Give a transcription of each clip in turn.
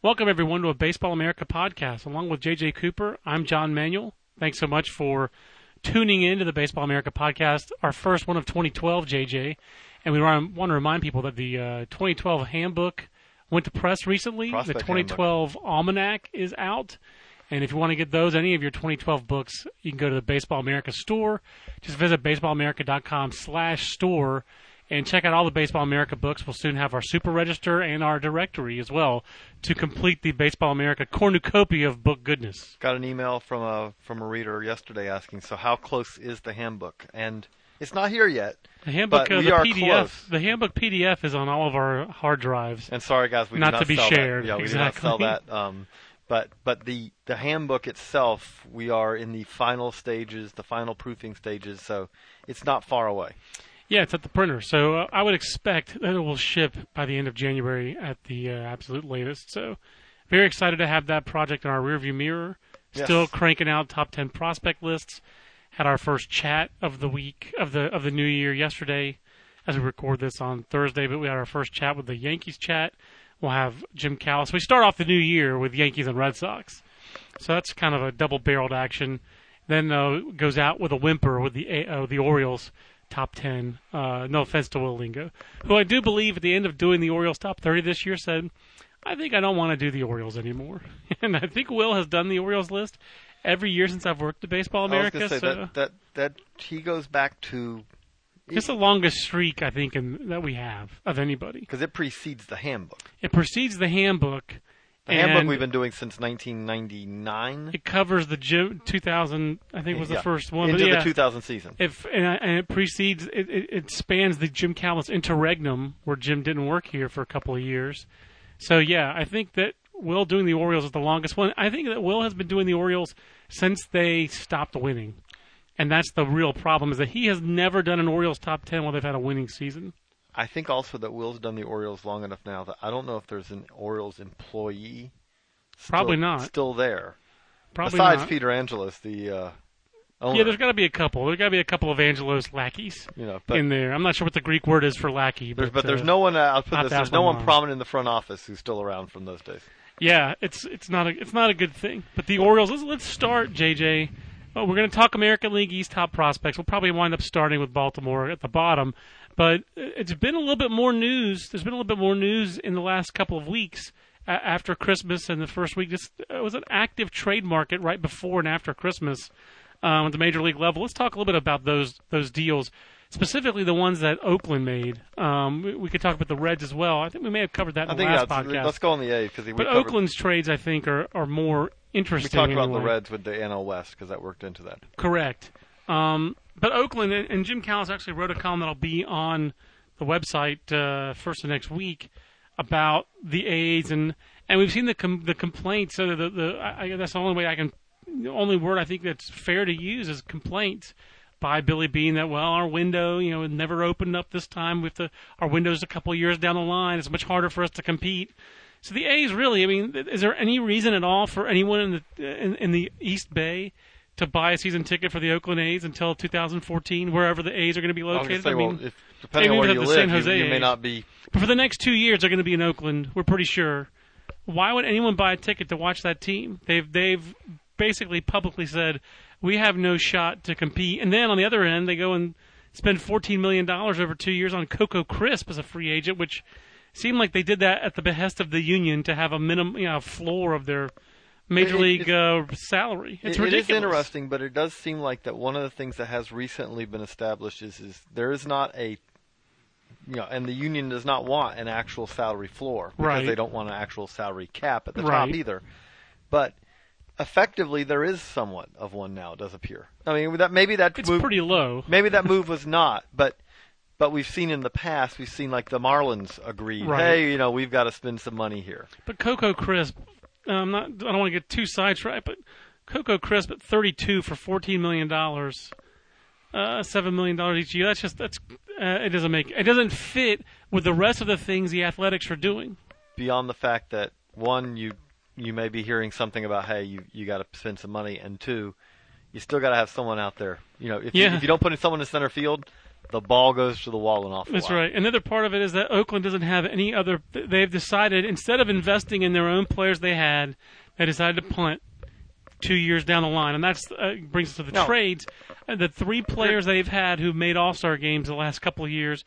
Welcome, everyone, to a Baseball America podcast. Along with JJ Cooper, I'm John Manuel. Thanks so much for tuning in to the Baseball America podcast, our first one of 2012, JJ. And we want to remind people that the uh, 2012 handbook went to press recently. Prospect the 2012 almanac is out. And if you want to get those, any of your 2012 books, you can go to the Baseball America store. Just visit baseballamerica.com slash store and check out all the Baseball America books. We'll soon have our super register and our directory as well to complete the Baseball America cornucopia of book goodness. Got an email from a from a reader yesterday asking, so how close is the handbook? And it's not here yet. The handbook, uh, we the PDF, close. the handbook PDF is on all of our hard drives. And sorry, guys, we Not not to be sell shared, That. Yeah, we do not sell that. Um, but but the the handbook itself, we are in the final stages, the final proofing stages. So it's not far away. Yeah, it's at the printer, so uh, I would expect that it will ship by the end of January at the uh, absolute latest. So, very excited to have that project in our rearview mirror. Yes. Still cranking out top ten prospect lists. Had our first chat of the week of the of the new year yesterday, as we record this on Thursday. But we had our first chat with the Yankees chat. We'll have Jim Callis. We start off the new year with Yankees and Red Sox, so that's kind of a double barreled action. Then uh, goes out with a whimper with the uh, the Orioles top 10. Uh, no offense to Will Lingo, who I do believe at the end of doing the Orioles top 30 this year said, I think I don't want to do the Orioles anymore. and I think Will has done the Orioles list every year since I've worked at Baseball America. I was going to say so that that that he goes back to it's the longest streak I think in, that we have of anybody. because it precedes the handbook. It precedes the handbook. The handbook and we've been doing since 1999. It covers the Jim 2000. I think was the Yeah. first one. into but yeah, the 2000 season. If and, I- and it precedes, it, it, it spans the Jim Callis interregnum, where Jim didn't work here for a couple of years. So yeah, I think that Will doing the Orioles is the longest one. I think that Will has been doing the Orioles since they stopped winning, and that's the real problem is that he has never done an Orioles top ten while they've had a winning season. I think also that Will's done the Orioles long enough now that I don't know if there's an Orioles employee. Still, Probably not. Still there. Probably Besides not. Peter Angelos, the uh, owner. Yeah, there's got to be a couple. There's got to be a couple of Angelos lackeys you know, but in there. I'm not sure what the Greek word is for lackey, there's, but, but there's uh, no one. Uh, I'll put this. There's no one one prominent in the front office who's still around from those days. Yeah, it's it's not a it's not a good thing. But the Orioles, let's, let's start, JJ. Well, we're going to talk American League East top prospects. We'll probably wind up starting with Baltimore at the bottom. But it's been a little bit more news. There's been a little bit more news in the last couple of weeks after Christmas and the first week. This it was an active trade market right before and after Christmas um, at the major league level. Let's talk a little bit about those those deals, specifically the ones that Oakland made. Um, we, we could talk about the Reds as well. I think we may have covered that in I the last podcast. let's go on the A because But covered, Oakland's trades, I think, are, are more interesting. we talked about the. Reds with the NL West because that worked into that. Correct. Um, but Oakland and, Jim Callis actually wrote a column that'll be on the website uh, first of next week about the A's and and we've seen the com- the complaints. So the the I, that's the only way I can the only word I think that's fair to use is complaints by Billy Beane that well our window you know never opened up this time with the our window's a couple of years down the line it's much harder for us to compete. So the A's really I mean is there any reason at all for anyone in the in, in the East Bay to buy a season ticket for the Oakland A's until 2014 wherever the A's are going to be located? gonna say, I mean, well, if, depending on where you live, you, Jose you may not be. but for the next two years, they're going to be in Oakland. We're pretty sure. Why would anyone buy a ticket to watch that team? They've they've basically publicly said we have no shot to compete. And then on the other end, they go and spend fourteen million dollars over two years on Coco Crisp as a free agent, which seemed like they did that at the behest of the union to have a minimum, you know, floor of their major It- it- league uh, salary. It's It- ridiculous. It is interesting, but it does seem like that one of the things that has recently been established is is there is not a you know, and the union does not want an actual salary floor because Right. they don't want an actual salary cap at the Right. top either. But effectively, there is somewhat of one now. It does appear. I mean, that maybe that It's move, pretty low. maybe that move was not, but but we've seen in the past, we've seen like the Marlins agreed, Right. hey, you know, we've got to spend some money here. But Coco Crisp, I'm not. I don't want to get too sidetracked, but Coco Crisp at 32 for 14 million dollars, uh, seven million dollars each year. That's just that's uh, it doesn't make it doesn't fit with the rest of the things the Athletics are doing. beyond the fact that one you you may be hearing something about hey you you got to spend some money and two you still got to have someone out there you know if, Yeah. you, if you don't put in someone in center field the ball goes to the wall and off. That's lot. right. Another part of it is that Oakland doesn't have any other. They've decided instead of investing in their own players they had, they decided to punt two years down the line, and that uh, brings us to the No. trades. Uh, The three players they've had who made All Star games the last couple of years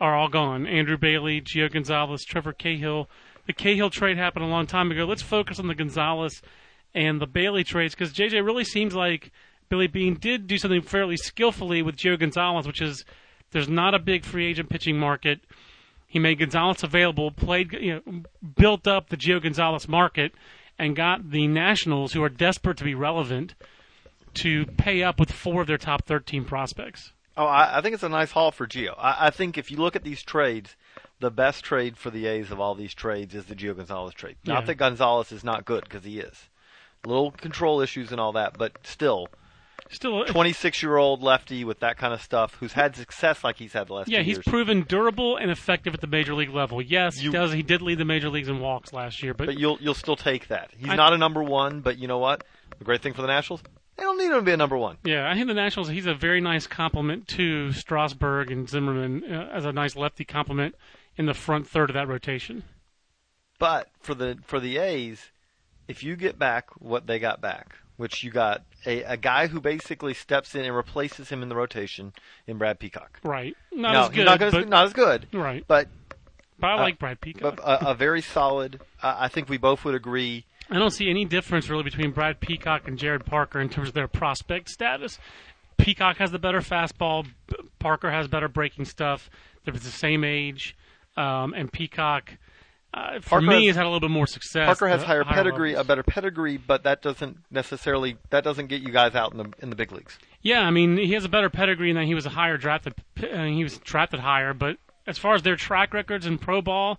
are all gone. Andrew Bailey, Gio Gonzalez, Trevor Cahill. The Cahill trade happened a long time ago. Let's focus on the Gonzalez and the Bailey trades because JJ really seems like Billy Beane did do something fairly skillfully with Gio Gonzalez, which is there's not a big free agent pitching market. He made Gonzalez available, played, you know, built up the Gio Gonzalez market, and got the Nationals, who are desperate to be relevant, to pay up with four of their top 13 prospects. Oh, I, I think it's a nice haul for Gio. I, I think if you look at these trades, the best trade for the A's of all these trades is the Gio Gonzalez trade. Not Yeah. that Gonzalez is not good because he is. Little control issues and all that, but still, Still, a- 26 year old lefty with that kind of stuff who's had success like he's had the last yeah, he's years. proven durable and effective at the major league level. Yes, he does. He did lead the major leagues in walks last year, but, but you'll you'll still take that. He's I- not a number one, but you know what? The great thing for the Nationals, they don't need him to be a number one. Yeah, I think the Nationals. He's a very nice complement to Strasburg and Zimmermann uh, as a nice lefty complement in the front third of that rotation. But for the for the A's, if you get back what they got back, which you got a, a guy who basically steps in and replaces him in the rotation in Brad Peacock. Right, not no, as good, not, gonna, but not as good, right. but But I uh, like Brad Peacock. but a, a very solid. Uh, I think we both would agree. I don't see any difference really between Brad Peacock and Jarrod Parker in terms of their prospect status. Peacock has the better fastball. Parker has better breaking stuff. They're the same age, um, and Peacock, uh, for Parker me, has- has had a little bit more success. Parker has at higher pedigree, a better pedigree, but that doesn't necessarily that doesn't get you guys out in the in the big leagues. Yeah, I mean, he has a better pedigree in that he was a higher drafted. Uh, he was drafted higher, but as far as their track records in pro ball,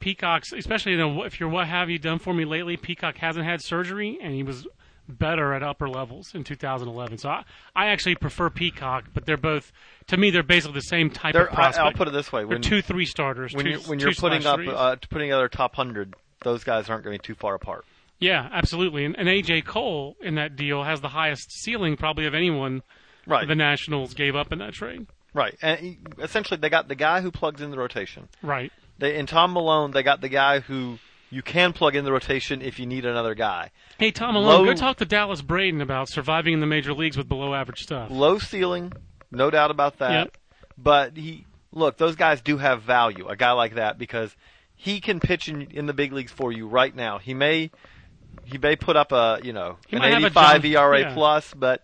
Peacock's, especially you know, if you're what have you done for me lately, Peacock hasn't had surgery, and he was better at upper levels in 2011. So I, I actually prefer Peacock, but they're both to me they're basically the same type They're, of prospect. I'll put it this way: they're when two three starters. when you're when you're putting up uh, putting other top hundred, those guys aren't going to be too far apart. yeah, absolutely. And, and AJ Cole in that deal has the highest ceiling probably of anyone Right, the Nationals gave up in that trade. right. And he- essentially, they got the guy who plugs in the rotation. Right. They in Tom Milone, they got the guy who you can plug in the rotation if you need another guy. Hey, Tom Milone, Low- go talk to Dallas Braden about surviving in the major leagues with below average stuff. Low ceiling, no doubt about that. Yep. But he look, those guys do have value. A guy like that because he can pitch in, in the big leagues for you right now. He may he may put up a you know He an might have a 85 John- ERA yeah. plus, but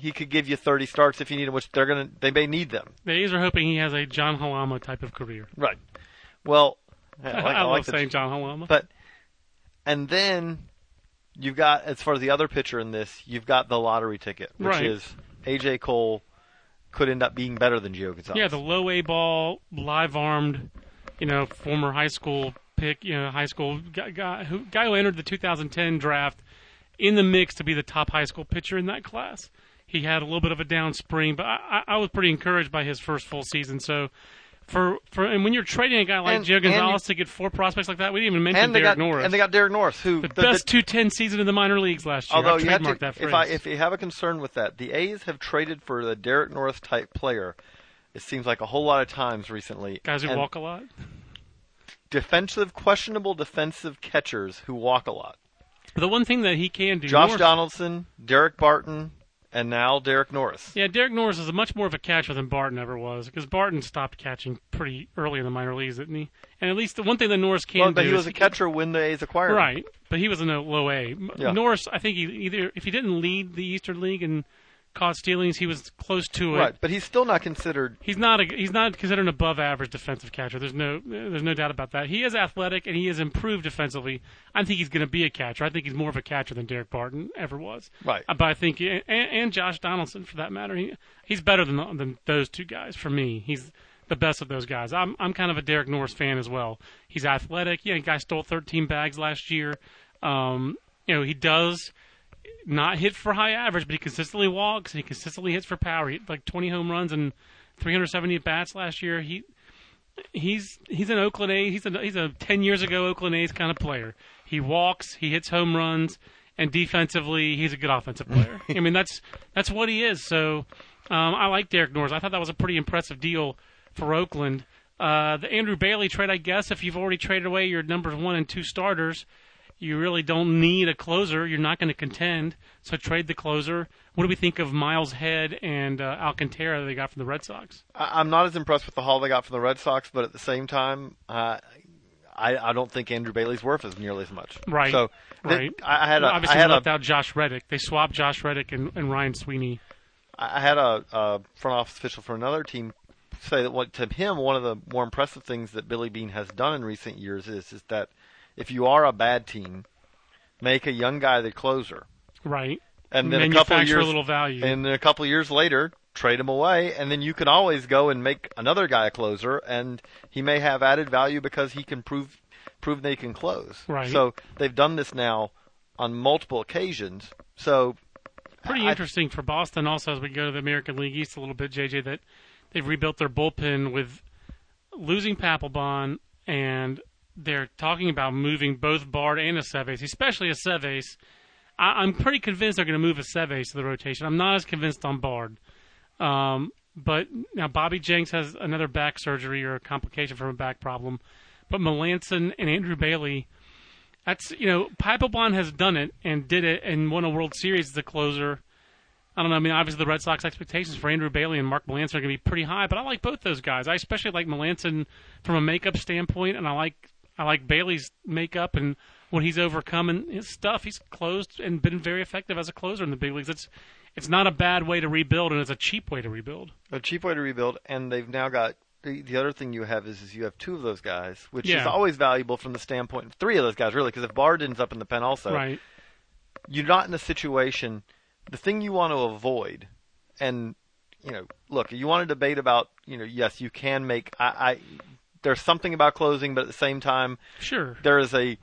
he could give you 30 starts if you need him, which they're gonna they may need them. The A's are hoping he has a John Halama type of career. Right. Well, I, I, like, I love like the saying John Halama. But and then you've got as far as the other pitcher in this, you've got the lottery ticket, which Right. is AJ Cole could end up being better than Gio Gonzalez. yeah, the low A ball, live armed, you know, former high school pick, you know, high school guy, guy who guy who entered the 2010 draft in the mix to be the top high school pitcher in that class. He had a little bit of a down spring, but I, I I was pretty encouraged by his first full season. So. For, for and when you're trading a guy like And- Gio and Gonzalez to get four prospects like that, we didn't even mention Derek got Norris. and they got Derek Norris, who the, the- best the- 210 season in the minor leagues last year. Although I've you have to, that if. I if you have a concern with that, the A's have traded for the Derek Norris type player. It seems like a whole lot of times recently. Guys who and walk a lot. defensive, questionable defensive catchers who walk a lot. The one thing that he can do. Josh Norris- Donaldson, Daric Barton, and now Derek Norris. Yeah, Derek Norris is a much more of a catcher than Barton ever was because Barton stopped catching pretty early in the minor leagues, didn't he? And at least the one thing that Norris can Well, but do he was a catcher when the A's acquired him. right? But he was in a low A. Yeah. Norris, I think he either if he didn't lead the Eastern League and caught stealings, he was close to it. Right, but he's still not considered. He's not a, he's not considered an above average defensive catcher. There's no there's no doubt about that. He is athletic and he has improved defensively. I think he's going to be a catcher. I think he's more of a catcher than Daric Barton ever was. Right. Uh, But I think and, and Josh Donaldson for that matter, he he's better than than those two guys for me. He's the best of those guys. I'm I'm kind of a Derek Norris fan as well. He's athletic. Yeah, the guy stole 13 bags last year. Um, you know, he does not hit for high average, but he consistently walks and he consistently hits for power. He hit like 20 home runs and 370 at bats last year. He he's he's an Oakland A. He's a he's a 10 years ago Oakland A's kind of player. He walks, he hits home runs, and defensively he's a good offensive player. I mean that's that's what he is. So Um, I like Derek Norris. I thought that was a pretty impressive deal for Oakland. Uh, the Andrew Bailey trade, I guess, if you've already traded away your numbers one and two starters, you really don't need a closer. You're not going to contend, so trade the closer. What do we think of Miles Head and uh, Alcantara that they got from the Red Sox? I, I'm not as impressed with the haul they got from the Red Sox, but at the same time, uh, I, I don't think Andrew Bailey's worth as nearly as much. Right. So th- Right. I, had a, Well, obviously, I had they a out Josh Reddick. They swapped Josh Reddick and, and Ryan Sweeney. I had a, a front office official for another team say that what to him one of the more impressive things that Billy Beane has done in recent years is is that if you are a bad team, make a young guy the closer, Right. and then a couple of years a little value. and then a couple of years later trade him away, and then you can always go and make another guy a closer, and he may have added value because he can prove prove they can close. Right. So they've done this now on multiple occasions. So Pretty I- interesting for Boston also as we go to the American League East a little bit, JJ, that they've rebuilt their bullpen with losing Papelbon and they're talking about moving both Bard and Aceves, especially Aceves. I, I'm pretty convinced they're going to move Aceves to the rotation. I'm not as convinced on Bard. Um, but now Bobby Jenks has another back surgery or a complication from a back problem. But Melancon and Andrew Bailey, that's you know, Papelbon has done it and did it and won a World Series as a closer. I don't know. I mean, obviously the Red Sox expectations for Andrew Bailey and Mark Melancon are going to be pretty high, but I like both those guys. I especially like Melancon from a makeup standpoint, and I like I like Bailey's makeup and when he's overcome and his stuff. He's closed and been very effective as a closer in the big leagues. It's it's not a bad way to rebuild, and it's a cheap way to rebuild. a cheap way to rebuild, and they've now got the, the other thing you have is, is you have two of those guys, which is always valuable from the standpoint of three of those guys really, because if Bard ends up in the pen also, right. you're not in a situation. The thing you want to avoid, and you know, look, you want to debate about, you know, yes, you can make. I, I there's something about closing, but at the same time, Sure. there is a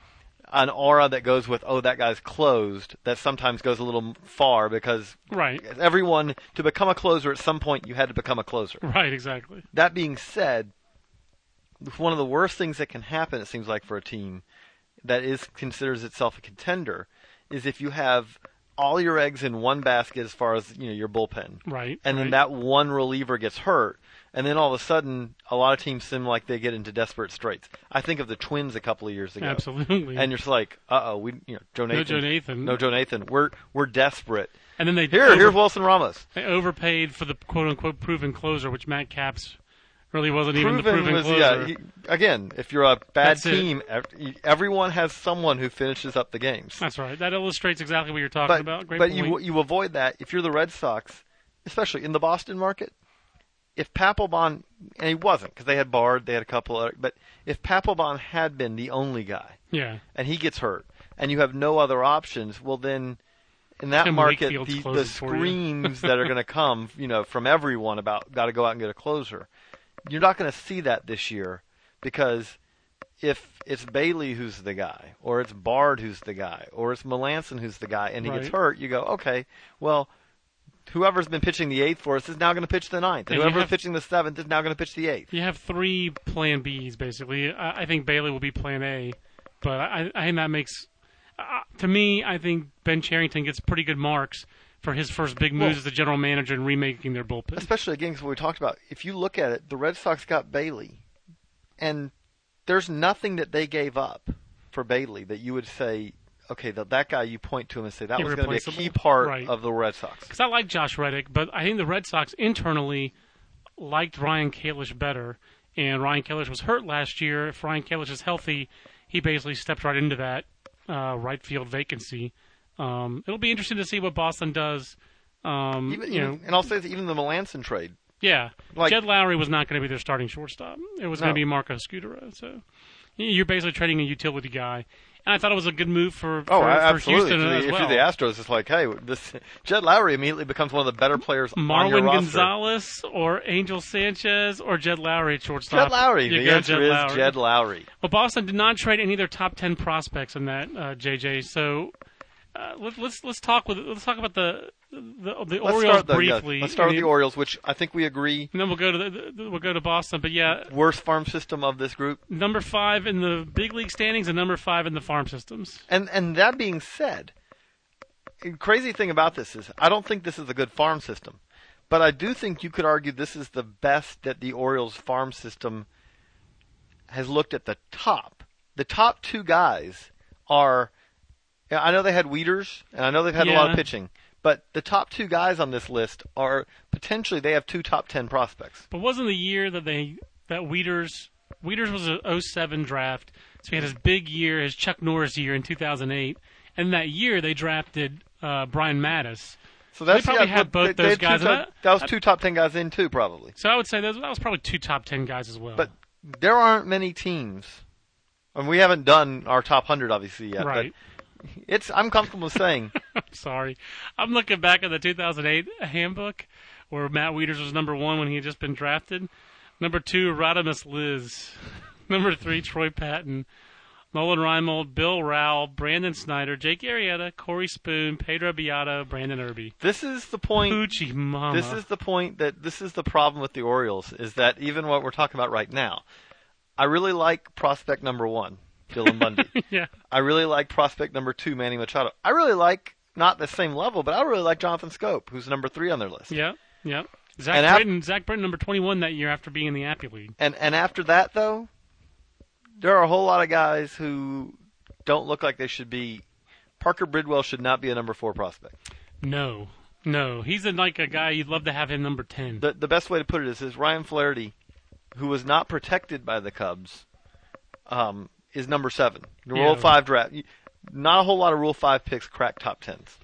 an aura that goes with, oh, that guy's closed. That sometimes goes a little far because Right. everyone to become a closer at some point you had to become a closer. Right. Exactly. That being said, one of the worst things that can happen, it seems like, for a team that is considers itself a contender, is if you have all your eggs in one basket as far as you know your bullpen, Right. and then that one reliever gets hurt, and then all of a sudden, a lot of teams seem like they get into desperate straits. I think of the Twins a couple of years ago, absolutely. and you're just like, uh oh, we, you know, Joe Nathan. no Joe Nathan. no Joe Nathan, we're we're desperate. And then they Here, over- here's Wilson Ramos. They overpaid for the quote unquote proven closer, which Matt Capps really wasn't even the proven proven was closer. yeah. He, again, if you're a bad That's team, ev- everyone has someone who finishes up the games. That's right. That illustrates exactly what you're talking But about. Great but point. you you avoid that if you're the Red Sox, especially in the Boston market. If Papelbon and he wasn't because they had Bard, they had a couple other, but if Papelbon had been the only guy yeah. and he gets hurt and you have no other options, well then. In that market, the, the closing for you. screams that are going to come, you know, from everyone about got to go out and get a closer. You're not going to see that this year because if it's Bailey who's the guy, or it's Bard who's the guy, or it's Melancon who's the guy, and he gets hurt, you go, okay, well, whoever's been pitching the eighth for us is now going to pitch the ninth, and And whoever's have- pitching the seventh is now going to pitch the eighth. You have three Plan Bs basically. I, I think Bailey will be Plan A, but I, I think that makes uh, to me. I think Ben Cherington gets pretty good marks for his first big moves Well- as the general manager and remaking their bullpen. Especially again, 'cause what we talked about. If you look at it, the Red Sox got Bailey, and there's nothing that they gave up for Bailey that you would say, okay, that that guy you point to him and say that was going to be a key part Right. of the Red Sox. Because I like Josh Reddick, but I think the Red Sox internally liked Ryan Kalish better. And Ryan Kalish was hurt last year. If Ryan Kalish is healthy, he basically stepped right into that uh, right field vacancy. Um, it'll be interesting to see what Boston does. Um, Even, you know, and I'll say this, even the Melancon trade. yeah, like- Jed Lowrie was not going to be their starting shortstop. It was going to be Marco Scutaro. So you're basically trading a utility guy. And I thought it was a good move for, Oh, for, for. Houston If, as you're the- well. if you're the Astros, it's like, hey, this Jed Lowrie immediately becomes one of the better players on your Marwin. Gonzalez or Angel Sanchez or Jed Lowrie at shortstop. Jed Lowrie. You the answer Jed is Lowrie. Jed Lowrie. Well, Boston did not trade any of their top ten prospects in that uh, JJ. So uh, let, let's let's talk with let's talk about the the, the Let's Orioles start, though, yeah. briefly. Let's start with the Orioles, which I think we agree And then we'll go to the, the, we'll go to Boston. But yeah, worst farm system of this group. number five in the big league standings and number five in the farm systems. And and that being said, the crazy thing about this is I don't think this is a good farm system, But I do think you could argue this is the best that the Orioles farm system has looked at the top. The top two guys are. Yeah, I know they had Wieters, and I know they've had a lot of pitching, but the top two guys on this list are potentially they have two top ten prospects. But wasn't the year that they that Wieters Wieters was a 07 draft, so he had his big year, his Chuck Norris year in 2008, and that year they drafted uh, Brian Matusz. So that's probably yeah, had both they- they those had guys, top- that was two top ten guys in too, probably. So I would say that that was probably two top ten guys as well. But there aren't many teams, and we haven't done our top hundred obviously yet. right. But it's I'm comfortable saying Sorry, I'm looking back at the 2008 handbook where Matt Wieters was number one when he had just been drafted. Number two, Radhames Liz. number three, Troy Patton. Nolan Reimold, Bill Rowell, Brandon Snyder, Jake Arrieta, Chorye Spoone, Pedro Beato, Brandon Erbe. this is the point. Poochie mama. This is the point that this is the problem with the Orioles is that even what we're talking about right now, I really like prospect number one, Dylan Bundy. yeah. I really like prospect number two, Manny Machado. I really like not the same level, but I really like Jonathan Schoop, who's number three on their list. Yeah, yeah. Zach And Britton, Zach Britton, number 21 that year after being in the Appy League. And and after that though, there are a whole lot of guys who don't look like they should be. Parker Bridwell should not be a number four prospect. No, no. He's a, like a guy you'd love to have him number 10. The the best way to put it is, is Ryan Flaherty, who was not protected by the Cubs, um, is number seven. The Rule Yeah. five draft. Not a whole lot of Rule five picks crack top tens.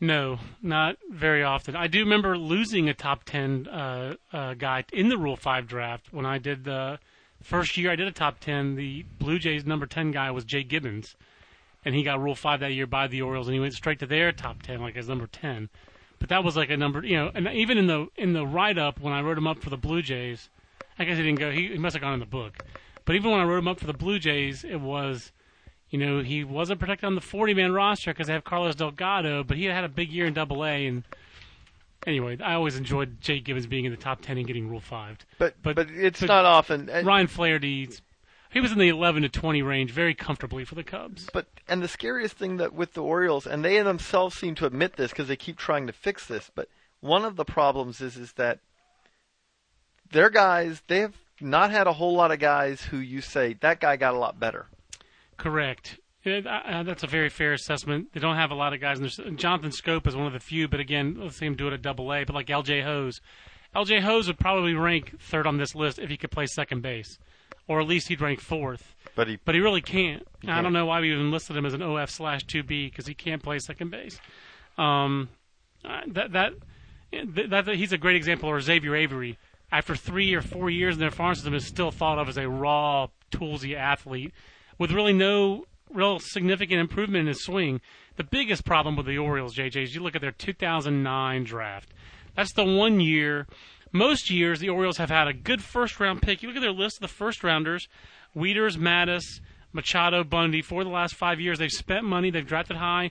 No, not very often. I do remember losing a top 10 uh, uh, guy in the Rule 5 draft when I did the first year I did a top 10. The Blue Jays number 10 guy was Jay Gibbons, and he got Rule 5 that year by the Orioles, and he went straight to their top 10, like as number 10. But that was like a number, you know, and even in the in the write up when I wrote him up for the Blue Jays, I guess he didn't go. He, he must have gone in the book. But even when I wrote him up for the Blue Jays, it was you know, he wasn't protected on the 40 man roster because they have Carlos Delgado, but he had a big year in Double A. And anyway, I always enjoyed Jay Gibbons being in the top 10 and getting Rule 5. But But- but, it's but not often. and- Ryan Flaherty, he was in the 11 to 20 range very comfortably for the Cubs. But and the scariest thing that with the Orioles, and they themselves seem to admit this because they keep trying to fix this. But one of the problems is is that their guys they have not had a whole lot of guys who you say that guy got a lot better. Correct. Uh, that's a very fair assessment. They don't have a lot of guys. In their, Jonathan Schoop is one of the few, but again, let's see him do it at Double A. But like L.J. Hoes, L.J. Hoes would probably rank third on this list if he could play second base, or at least he'd rank fourth. But he But he really can't. I can't. don't know why we even listed him as an OF slash 2B because he can't play second base. Um, that that that, that he's a great example. Or Xavier Avery, after three or four years in their farm system, is still thought of as a raw, toolsy athlete with really no real significant improvement in his swing. The biggest problem with the Orioles, JJ, is you look at their 2009 draft. That's the one year. Most years, the Orioles have had a good first round pick. You look at their list of the first rounders Wieters, Matusz, Machado, Bundy. For the last five years, they've spent money, they've drafted high.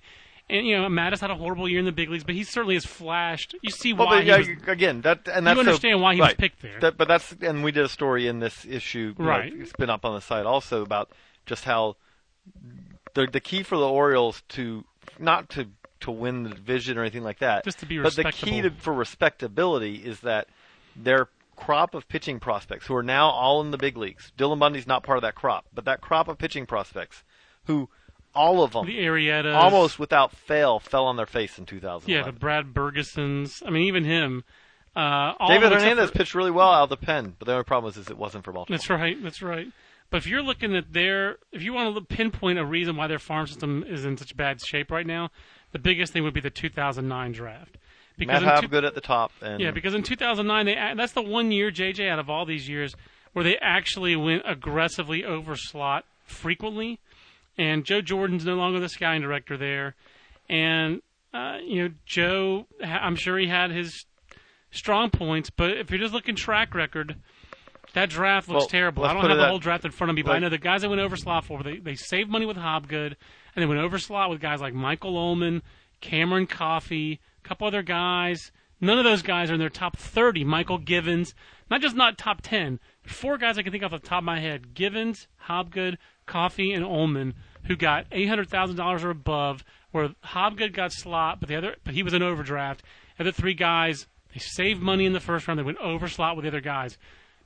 And, you know, Matusz had a horrible year in the big leagues, but he certainly has flashed. You see well, why but yeah, was, again that and that's you understand why he was picked there. That, but that's and we did a story in this issue. you know, Right. it's been up on the site also about just how the the key for the Orioles to not to to win the division or anything like that. Just to be But the key to, for respectability is that their crop of pitching prospects who are now all in the big leagues. Dylan Bundy's not part of that crop, but that crop of pitching prospects who all of them the Arrieta. almost without fail fell on their face in 2011. Yeah, the Brad Bergesens. I mean, even him. Uh, all David Hernandez for- pitched really well out of the pen, but the only problem is, it wasn't for Baltimore. That's right. That's right. But if you're looking at their, if you want to pinpoint a reason why their farm system is in such bad shape right now, the biggest thing would be the 2009 draft. Matt in two- Hobgood at the top, and yeah, because in 2009, they that's the one year JJ out of all these years where they actually went aggressively over slot frequently, and Joe Jordan's no longer the scouting director there, and uh, you know Joe, I'm sure he had his strong points, but if you're just looking track record. That draft looks Well, terrible. I don't have the that- whole draft in front of me, but I know the guys that went over slot for they they saved money with Hobgood, and they went over slot with guys like Michael Ohlman, Cameron Coffey, a couple other guys. None of those guys are in their top 30. Mychal Givens, not just not top 10. Four guys I can think off the top of my head: Givens, Hobgood, Coffey, and Ohlman, who got eight hundred thousand dollars or above. Where Hobgood got slot, but the other, but he was an overdraft. The other three guys They saved money in the first round. They went over slot with the other guys.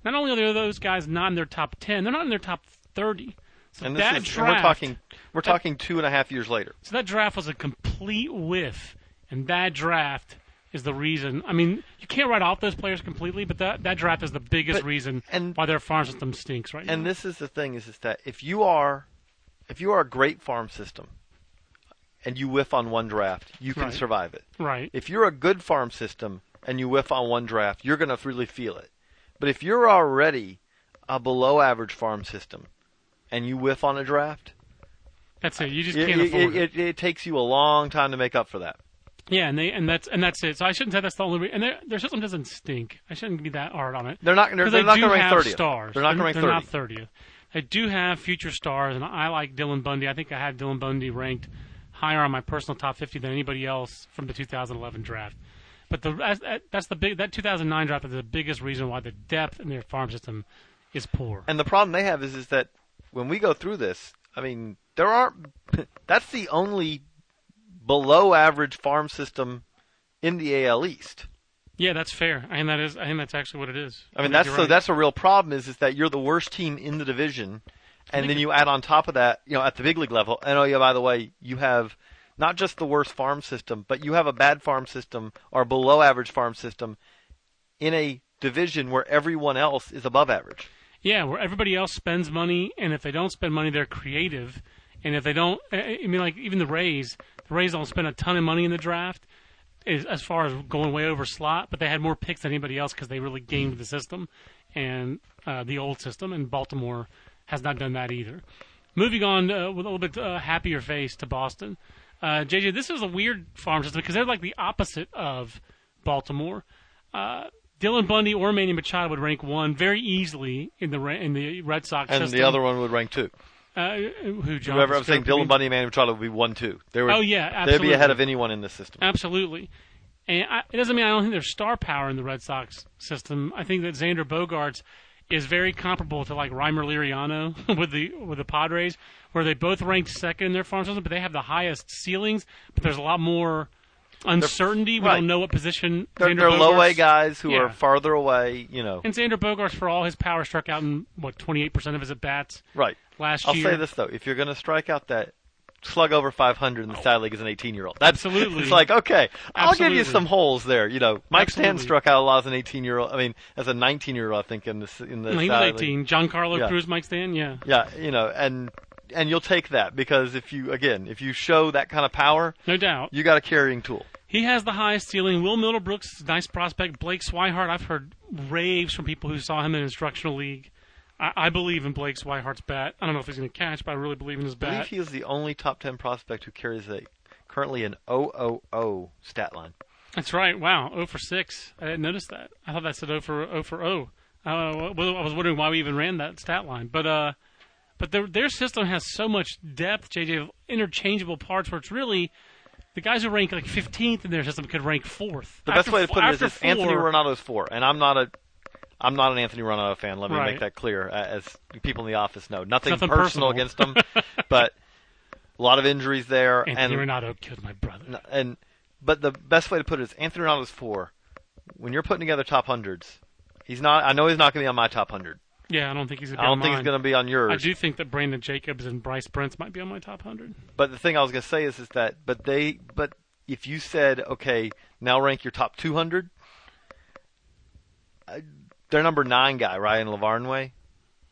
Not only are those guys not in their top ten, they're not in their top thirty. So And this that is and draft, we're talking we're talking two and a half years later. So that draft was a complete whiff, and that draft is the reason. I mean, you can't write off those players completely, but that that draft is the biggest But- reason and- why their farm system stinks right And now. this is the thing is, is that if you are if you are a great farm system and you whiff on one draft, you can Right. survive it. right. If you're a good farm system and you whiff on one draft, you're going to really feel it. But if you're already a below average farm system and you whiff on a draft, That's it. You just it, can't it, afford it. it, it takes you a long time to make up for that. Yeah, and they and that's and that's it. So I shouldn't say that's the only. Re- and their their system doesn't stink. I shouldn't be that hard on it. They're not. They're, they're they not going to rank 30th. stars. They're not going to rank they're 30. not 30th. They do have future stars, and I like Dylan Bundy. I think I had Dylan Bundy ranked higher on my personal top 50 than anybody else from the 2011 draft. But the that's, that's the big that 2009 draft is the biggest reason why the depth in their farm system is poor. And the problem they have is is that when we go through this, I mean, there aren't. That's the only below average farm system in the AL East. Yeah, that's fair. I think that is. I think that's actually what it is. I mean, think that's so right. that's a real problem. Is is that you're the worst team in the division, and then you add on top of that, you know, at the big league level. And oh yeah, by the way, you have not just the worst farm system, but you have a bad farm system or below average farm system in a division where everyone else is above average. Yeah, where everybody else spends money, and if they don't spend money, they're creative. And if they don't, I I mean, like even the Rays, the Rays don't spend a ton of money in the draft, as, far as going way over slot, but they had more picks than anybody else because they really gamed the system and uh, the old system. And Baltimore has not done that either. Moving on uh, with a little bit uh, happier face to Boston, uh, JJ. This is a weird farm system because they're like the opposite of Baltimore. Uh, Dylan Bundy or Manny Machado would rank one very easily in the in the Red Sox And system. the other one would rank two. Uh, who John Whoever I'm saying, Dylan? Bundy and Manny Machado would be one two. They would. Oh yeah, absolutely. They'd be ahead of anyone in this system. Absolutely. And I, it doesn't mean I don't think there's star power in the Red Sox system. I think that Xander Bogaerts is very comparable to like Rymer Liriano with the with the Padres, where they both ranked second in their farm system, but they have the highest ceilings. But there's a lot more uncertainty. we right. don't know what position They're, they're low A guys who Yeah. are farther away. You know, And Xander Bogaerts, for all his power, struck out in what 28% of his at bats right. Last I'll year. say this though: if you're going to strike out that slug over 500 in the side league as an 18 year old, that's Absolutely. It's like okay, I'll give you some holes there. You know, Mike Stan struck out a lot as an 18 year old. I mean, as a 19 year old, I think in the in the No, he was Sally League. 18. Giancarlo Yeah. Cruz, Mike Stan, yeah. Yeah, you know, and and you'll take that because if you again, if you show that kind of power, No doubt. you got a carrying tool. He has the highest ceiling. Will Middlebrooks, nice prospect. Blake Swihart, I've heard raves from people who saw him in instructional league. I, I believe in Blake Swihart's bat. I don't know if he's going to catch, but I really believe in his bat. I believe he is the only top 10 prospect who carries a currently an 000 stat line. That's right. Wow, 0 for 6. I didn't notice that. I thought that said 0 for 0 for 0. Uh, I was wondering why we even ran that stat line. But uh, but their their system has so much depth, JJ, of interchangeable parts where it's really the guys who rank like 15th in their system could rank fourth. The best way to put it is after Anthony four- Ranaudo's four, and I'm not a, I'm not an Anthony Ranaudo fan. Let me Right. make that clear, uh, as people in the office know. Nothing, Nothing personal, personal. against him, but a lot of injuries there, Anthony and Ranaudo killed my brother. and but the best way to put it is Anthony Ranaudo's four. When you're putting together top hundreds, he's not. I know he's not going to be on my top hundred. Yeah, I don't think he's going to I be don't on think mine. he's going to be on yours. I do think that Brandon Jacobs and Bryce Brentz might be on my top 100. But the thing I was going to say is, is that, but they, but if you said, okay, now rank your top 200, uh, their number nine guy, Ryan Lavarnway,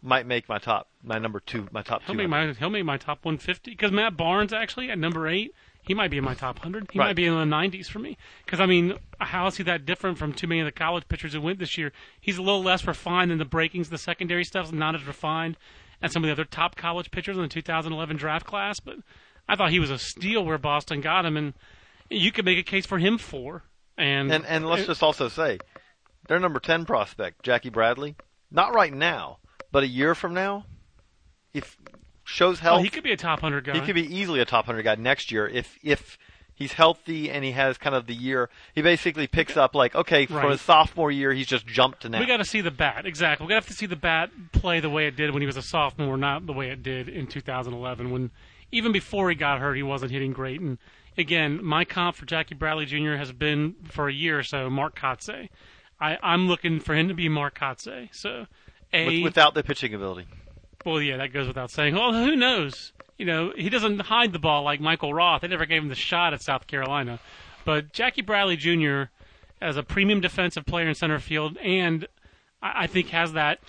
might make my top, my number two, my top He'll 200. make my he'll make my top 150 because Matt Barnes actually at number eight he might be in my top 100. He Right. might be in the 90s for me because I mean how is he that different from too many of the college pitchers who went this year? He's a little less refined than the breakings, the secondary stuff's not as refined as some of the other top college pitchers in the 2011 draft class. But I thought he was a steal where Boston got him, and you could make a case for him for. And and and let's just also say, their number 10 prospect, Jackie Bradley, not right now, but a year from now, if shows oh, health, he could be a top 100 guy. He could be easily a top hundred guy next year if if he's healthy and he has kind of the year. He basically picks up like okay for his sophomore year he's just jumped to now. We got to see the bat exactly. We got to have to see the bat play the way it did when he was a sophomore, not the way it did in 2011 when even before he got hurt, he wasn't hitting great. And again, my comp for Jackie Bradley Jr. has been for a year or so Mark Kotsay. I, I'm looking for him to be Mark Kotsay. So, a With, without the pitching ability. well, yeah, that goes without saying. Well, who knows? You know, he doesn't hide the ball like Michael Roth. They never gave him the shot at South Carolina. But Jackie Bradley Jr. as a premium defensive player in center field, and I, I think has that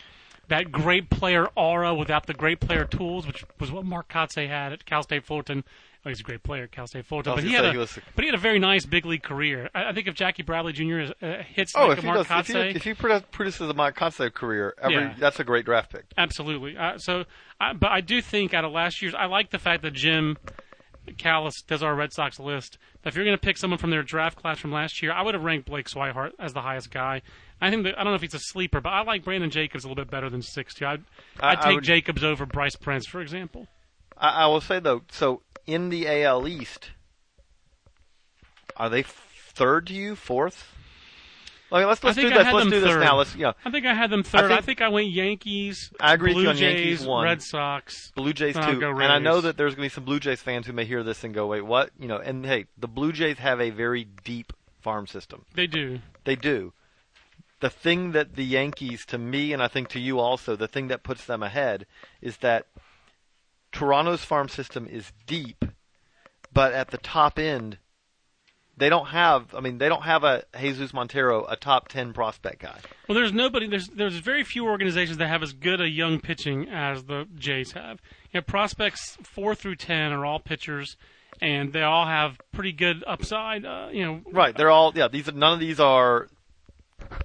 that great player aura without the great player tools, which was what Mark Kotsay had at Cal State Fullerton. Well, he's a great player at Cal State Fullerton, but he had a he was- but he had a very nice big league career. I, I think if Jackie Bradley Jr. Is, uh, hits Oh, like if he Mark does, if Kotsay, he, if he produ- produces a Mike Kotsay career, every Yeah. that's a great draft pick. Absolutely. Uh, so, I, but I do think out of last year's, I like the fact that Jim Callis does our Red Sox list. That if you're going to pick someone from their draft class from last year, I would have ranked Blake Swihart as the highest guy. I think that, I don't know if he's a sleeper, but I like Brandon Jacobs a little bit better than 60. I'd, I- I'd I take would- Jacobs over Bryce Brentz, for example. I, I will say though, so in the AL East, are they third to you, fourth? Okay, let's I let's do think I this. had Let's them do this third. now. Let's yeah. I think I had them third. I think, think- I went Yankees, I agree with you on Jays, Yankees one. Red Sox. Blue Jays Then I'll too, go and I know that there's going to be some Blue Jays fans who may hear this and go, "Wait, what?" You know, and hey, the Blue Jays have a very deep farm system. They do. They do. The thing that the Yankees, to me, and I think to you also, the thing that puts them ahead is that Toronto's farm system is deep, but at the top end, they don't have. I mean, they don't have a Jesus Montero, a top ten prospect guy. Well, there's nobody. There's there's very few organizations that have as good a young pitching as the Jays have. You know, prospects four through ten are all pitchers, and they all have pretty good upside. Uh, you know, Right? They're all yeah. These none of these are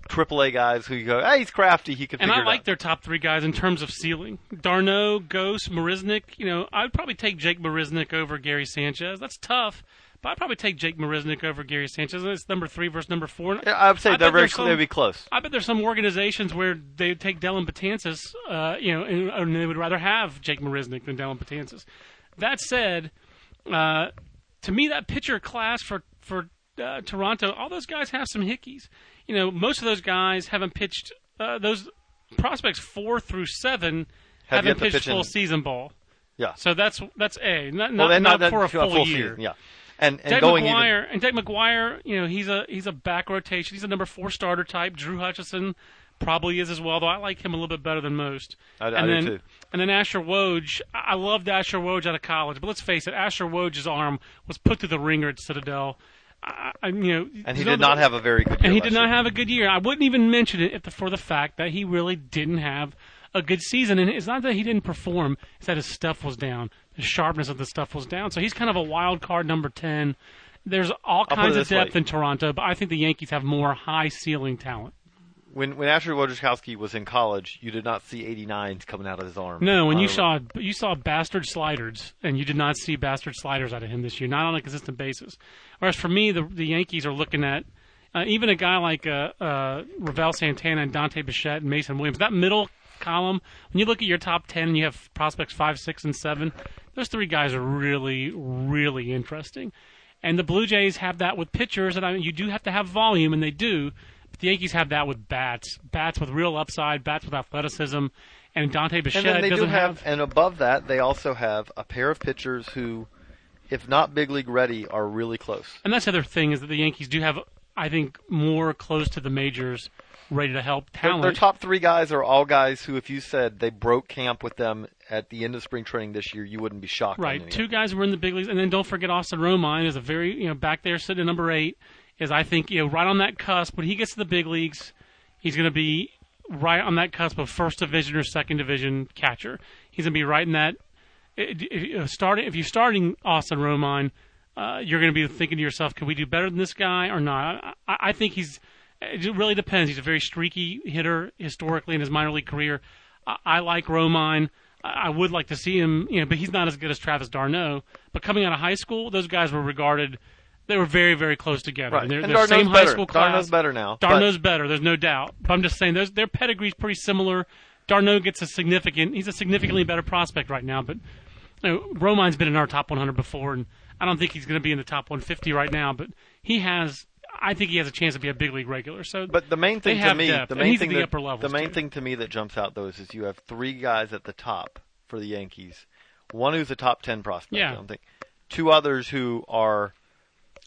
triple A guys who you go, hey, he's crafty. He can and I like their top three guys in terms of ceiling. d'Arnaud, Gose, Marisnick. You know, I'd probably take Jake Marisnick over Gary Sanchez. That's tough, but I'd probably take Jake Marisnick over Gary Sanchez. It's number three versus number four. Yeah, I would say they're very, some, they'd be close. I bet there's some organizations where they would take Dellin Betances, uh, you know, and, and they would rather have Jake Marisnick than Dellin Betances. That said, uh, to me, that pitcher class for for uh, Toronto, all those guys have some hickeys. You know, most of those guys haven't pitched. Uh, those prospects four through seven Have haven't pitched pitch in- full season ball. Yeah. So that's that's a not, well, not, not not, for a full, season, year. Yeah. And and Deck going McGuire even and Deck McGuire, you know, he's a he's a back rotation. He's a number four starter type. Drew Hutchison probably is as well, though I like him a little bit better than most. I- I and do then, too. And then Asher Woj, I I loved Asher Woj out of college, but let's face it, Asher Woj's arm was put through the ringer at Citadel. I, I, you know, and he did not have a very good. Year and he did not year. have a good year. I wouldn't even mention it if the, for the fact that he really didn't have a good season. And it's not that he didn't perform; it's that his stuff was down. The sharpness of the stuff was down. So he's kind of a wild card number ten. There's all put kinds of this way. depth in Toronto, but I think the Yankees have more high ceiling talent. When when Asher Wojciechowski was in college, you did not see 89s coming out of his arm. No, when you saw you saw bastard sliders, and you did not see bastard sliders out of him this year, not on a consistent basis. Whereas for me, the the Yankees are looking at uh, even a guy like uh, uh, Ravel Santana and Dante Bichette and Mason Williams. That middle column, when you look at your top ten, and you have prospects five, six, and seven. Those three guys are really, really interesting. And the Blue Jays have that with pitchers, and I mean, you do have to have volume, and they do. But the Yankees have that with bats, bats with real upside, bats with athleticism, and Dante Bichette and then they doesn't do have, and above that, they also have a pair of pitchers who, if not big league ready, are really close. And that's the other thing is that the Yankees do have, I think, more close to the majors, ready to help Their, talent. their top three guys are all guys who, if you said they broke camp with them at the end of spring training this year, you wouldn't be shocked. right, two guys were in the big leagues, and then don't forget Austin Romine is a very you know back there sitting at number eight is I think you know right on that cusp. When he gets to the big leagues, he's going to be right on that cusp of first division or second division catcher. He's going to be right in that. If, if, starting, if you're starting Austin Romine, uh, you're going to be thinking to yourself, "Can we do better than this guy or not?" I, I think he's. It really depends. He's a very streaky hitter historically in his minor league career. I, I like Romine. I I would like to see him, you know, but he's not as good as Travis d'Arnaud. But coming out of high school, those guys were regarded. They were very, very close together. Right, They're, and they're d'Arnaud's same high better. school class. d'Arnaud's better now. but- d'Arnaud's better. There's no doubt. But I'm just saying, those their pedigree's pretty similar. d'Arnaud gets a significant. He's a significantly better prospect right now. But you know, Romine's been in our top 100 before, and I don't think he's going to be in the top 150 right now. But he has. I think he has a chance to be a big league regular. So, But the main thing to me, depth, the main thing the that, upper levels, the main too. thing to me that jumps out though is, is you have three guys at the top for the Yankees, One who's a top ten prospect. Yeah. I don't think. Two others who are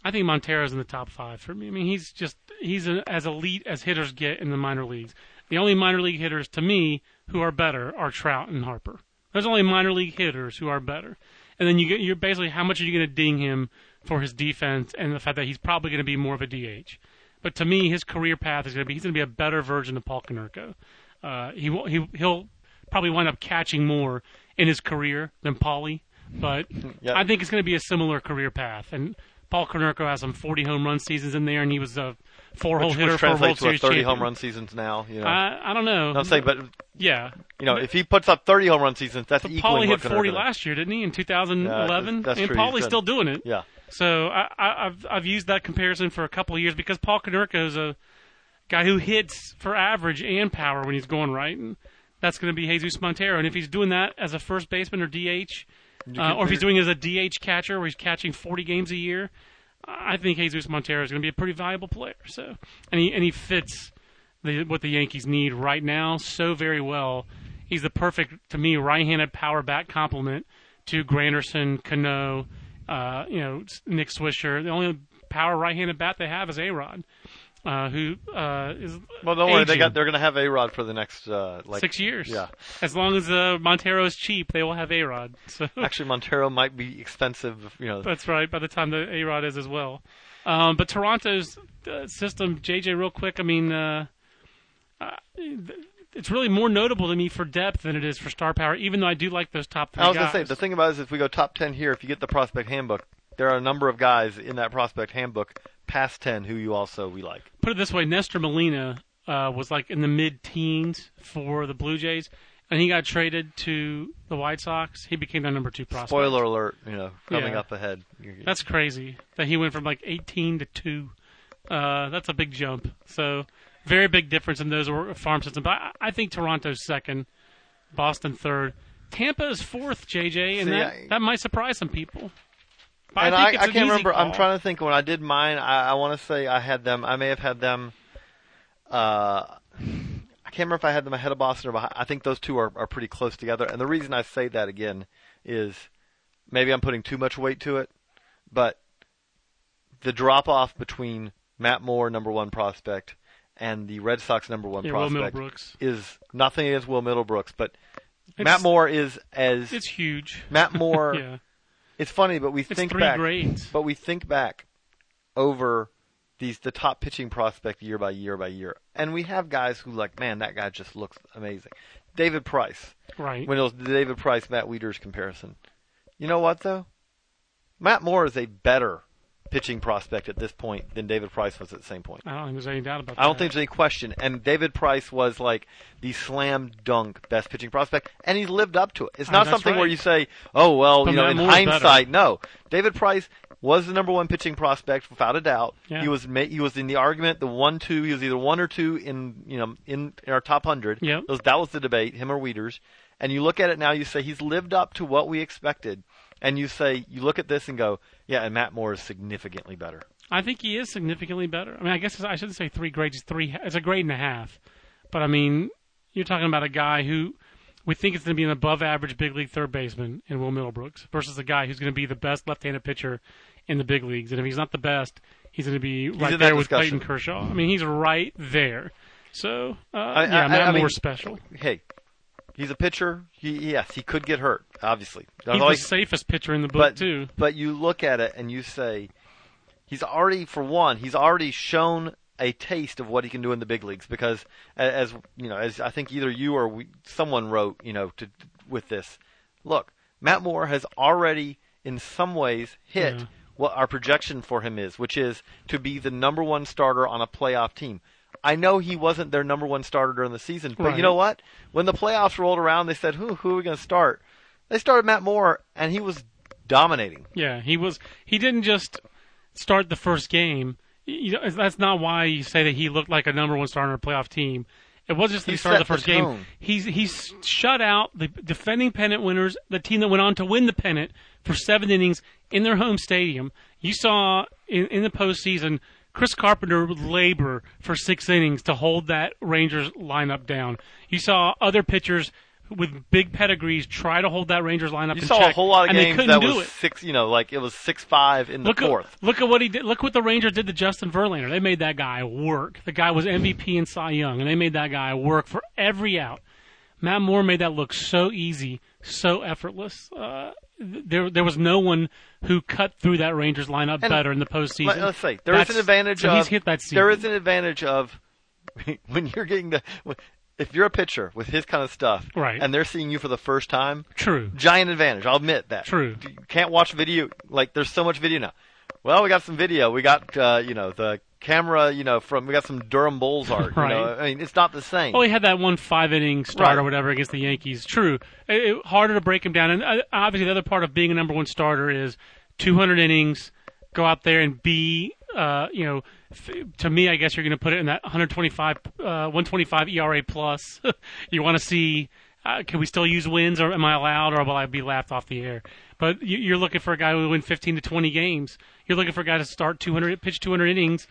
I think Montero's in the top five for me. I mean, he's just he's a, as elite as hitters get in the minor leagues. The only minor league hitters to me who are better are Trout and Harper. There's only minor league hitters who are better. And then you get you're basically how much are you going to ding him for his defense and the fact that he's probably going to be more of a DH. But to me, his career path is going to be he's going to be a better version of Paul Konerko. Uh, he will he he'll probably wind up catching more in his career than Paulie, but Yeah. I think it's going to be a similar career path. And Paul Konerko has some 40 home run seasons in there, and he was a four-hole which, hitter which for World translates to a Series 30 champion. home run seasons now. You know, I, I don't know. I'm saying, but yeah, you know, if he puts up 30 home run seasons, that's but equaling Paulie hit 40 last year, didn't he? In 2011, Yeah, that's and true, he's Paulie's still doing it. Yeah. So I, I, I've I've used that comparison for a couple of years because Paul Konerko is a guy who hits for average and power when he's going right, and that's going to be Jesus Montero. And if he's doing that as a first baseman or DH, uh, or if he's doing it as a DH catcher where he's catching 40 games a year, I think Jesus Montero is going to be a pretty valuable player. So, and he and he fits the, what the Yankees need right now so very well. He's the perfect to me right-handed power bat complement to Granderson, Cano, uh, you know Nick Swisher. The only power right-handed bat they have is A Rod, uh, who uh, is Well, don't worry, they got they're going to have a Rod for the next uh, like six years. Yeah, as long as uh, Montero is cheap, they will have A Rod. So actually, Montero might be expensive. You know, That's right. By the time the A Rod is as well, um, but Toronto's uh, system, JJ, real quick. I mean, uh, uh, it's really more notable to me for depth than it is for star power. Even though I do like those top three I was guys. to say the thing about it is if we go top 10 here, if you get the prospect handbook, there are a number of guys in that prospect handbook past 10 who you also we like. Put it this way: Nestor Molina uh, was like in the mid-teens for the Blue Jays, and he got traded to the White Sox. He became their number two prospect. Spoiler alert, you know, coming Yeah. up ahead. That's crazy that he went from like 18 to 2. Uh, that's a big jump. So, very big difference in those farm systems. But I, I think Toronto's second, Boston third. Tampa is fourth, JJ, and See, that, I- that might surprise some people. But and I, I, I, can't remember. I'm trying to think when I did mine. I, I want to say I had them. I may have had them. Uh, I can't remember if I had them ahead of Boston or behind. I think those two are, are pretty close together. And the reason I say that again is maybe I'm putting too much weight to it, but the drop off between Matt Moore, number one prospect, and the Red Sox number one Yeah, prospect is nothing against Will Middlebrooks, but It's- Matt Moore is as It's huge. Matt Moore. yeah. It's funny, but we It's think three back. grades. But we think back over these the top pitching prospect year by year by year, and we have guys who like, man, that guy just looks amazing. David Price, Right. when it was the David Price Matt Wieters comparison. You know what though? Matt Moore is a better pitching prospect at this point than David Price was at the same point. I don't think there's any doubt about that. I don't think there's any question. And David Price was like the slam dunk best pitching prospect, and he's lived up to it. It's not something right. where you say, "Oh well," But you know, in hindsight. No, David Price was the number one pitching prospect without a doubt. Yeah. He was he was in the argument, the one two. He was either one or two in you know in in our top hundred. Yep. Those- that was the debate, him or Wieters. And you look at it now, you say he's lived up to what we expected, and you say you look at this and go, "Yeah," and Matt Moore is significantly better. I think he is significantly better. I mean, I guess I shouldn't say three grades. Three. It's a grade and a half. But I mean, you're talking about a guy who we think is going to be an above-average big league third baseman in Will Middlebrooks versus a guy who's going to be the best left-handed pitcher in the big leagues. And if he's not the best, he's going to be right there with. Clayton Kershaw. I mean, he's right there. So uh, I- yeah, I- Matt I mean- special. hey, he's a pitcher. He yes, he could get hurt. Obviously, He's the safest pitcher in the book but too. but you look at it and you say, he's already for one, he's already shown a taste of what he can do in the big leagues because as you know, as I think either you or we, someone wrote, you know, to with this. Look, Matt Moore has already in some ways hit Yeah. what our projection for him is, which is to be the number one starter on a playoff team. I know he wasn't their number one starter during the season, but Right. you know what? When the playoffs rolled around, they said, "Who who are we going to start?" They started Matt Moore, and he was dominating. Yeah, he was. He didn't just start the first game. You know, that's not why you say that he looked like a number one starter on a playoff team. It wasn't just that He he started the set the first game. He's he's shut out the defending pennant winners, the team that went on to win the pennant for seven innings in their home stadium. You saw in, in the postseason. Chris Carpenter would labor for six innings to hold that Rangers lineup down. You saw other pitchers with big pedigrees try to hold that Rangers lineup You saw check, a whole lot of games that was it. six. You know, like it was six five in the Look fourth. at look at what he did. Look what the Rangers did to Justin Verlander. They made that guy work. The guy was MVP and Cy Young, and they made that guy work for every out. Matt Moore made that look so easy, so effortless. Uh, there, there was no one who cut through that Rangers lineup And better in the postseason. Let, us say there is an advantage so of he's hit that season. there is an advantage of when you're getting the if you're a pitcher with his kind of stuff, Right. and they're seeing you for the first time, True. giant advantage. I'll admit that. True. You can't watch video like there's so much video now. Well, we got some video. We got uh, you know the camera. You know from we got some Durham Bulls art. Right. You know, I mean it's not the same. Well, he had that one five inning start Right. or whatever against the Yankees. True. It, it- harder to break him down. And uh, obviously, the other part of being a number one starter is 200 innings, go out there and be, uh, you know, f- to me, I guess you're going to put it in that 125, uh, 125 ERA plus. you want to see, uh, can we still use wins or am I allowed or will I be laughed off the air? But you, you're looking for a guy who will win 15 to 20 games. You're looking for a guy to start 200, pitch 200 innings,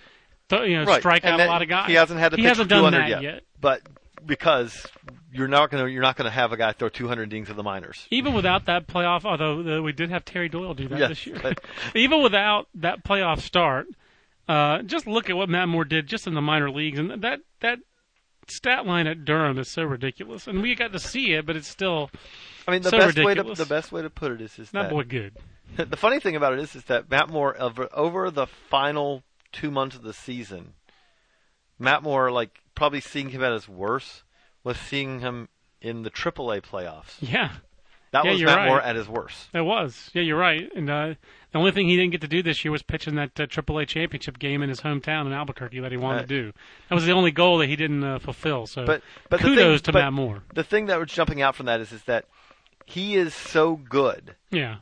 you know, right. strike And out a lot of guys. He hasn't had to he hasn't done 200 that yet. yet. But because you're not gonna you're not gonna have a guy throw 200 innings in the minors. even without that playoff, although uh, we did have Terry Doyle do that Yes, this year, but- even without that playoff start, uh, just look at what Matt Moore did just in the minor leagues, and that that stat line at Durham is so ridiculous, and we got to see it, but it's still I mean, the So best way to the best way to put it is is not that boy good. the funny thing about it is is that Matt Moore over, over the final two months of the season, Matt Moore like probably seeing him at his worst was seeing him in the AAA playoffs. Yeah, That Yeah, was you're Matt right. Moore at his worst. it was. Yeah, you're right. And uh, the only thing he didn't get to do this year was pitching that uh, AAA championship game in his hometown in Albuquerque that he wanted Right. to do. That was the only goal that he didn't uh, fulfill. So, But but kudos thing, to but Matt Moore. The thing that was jumping out from that is is that he is so good Yeah,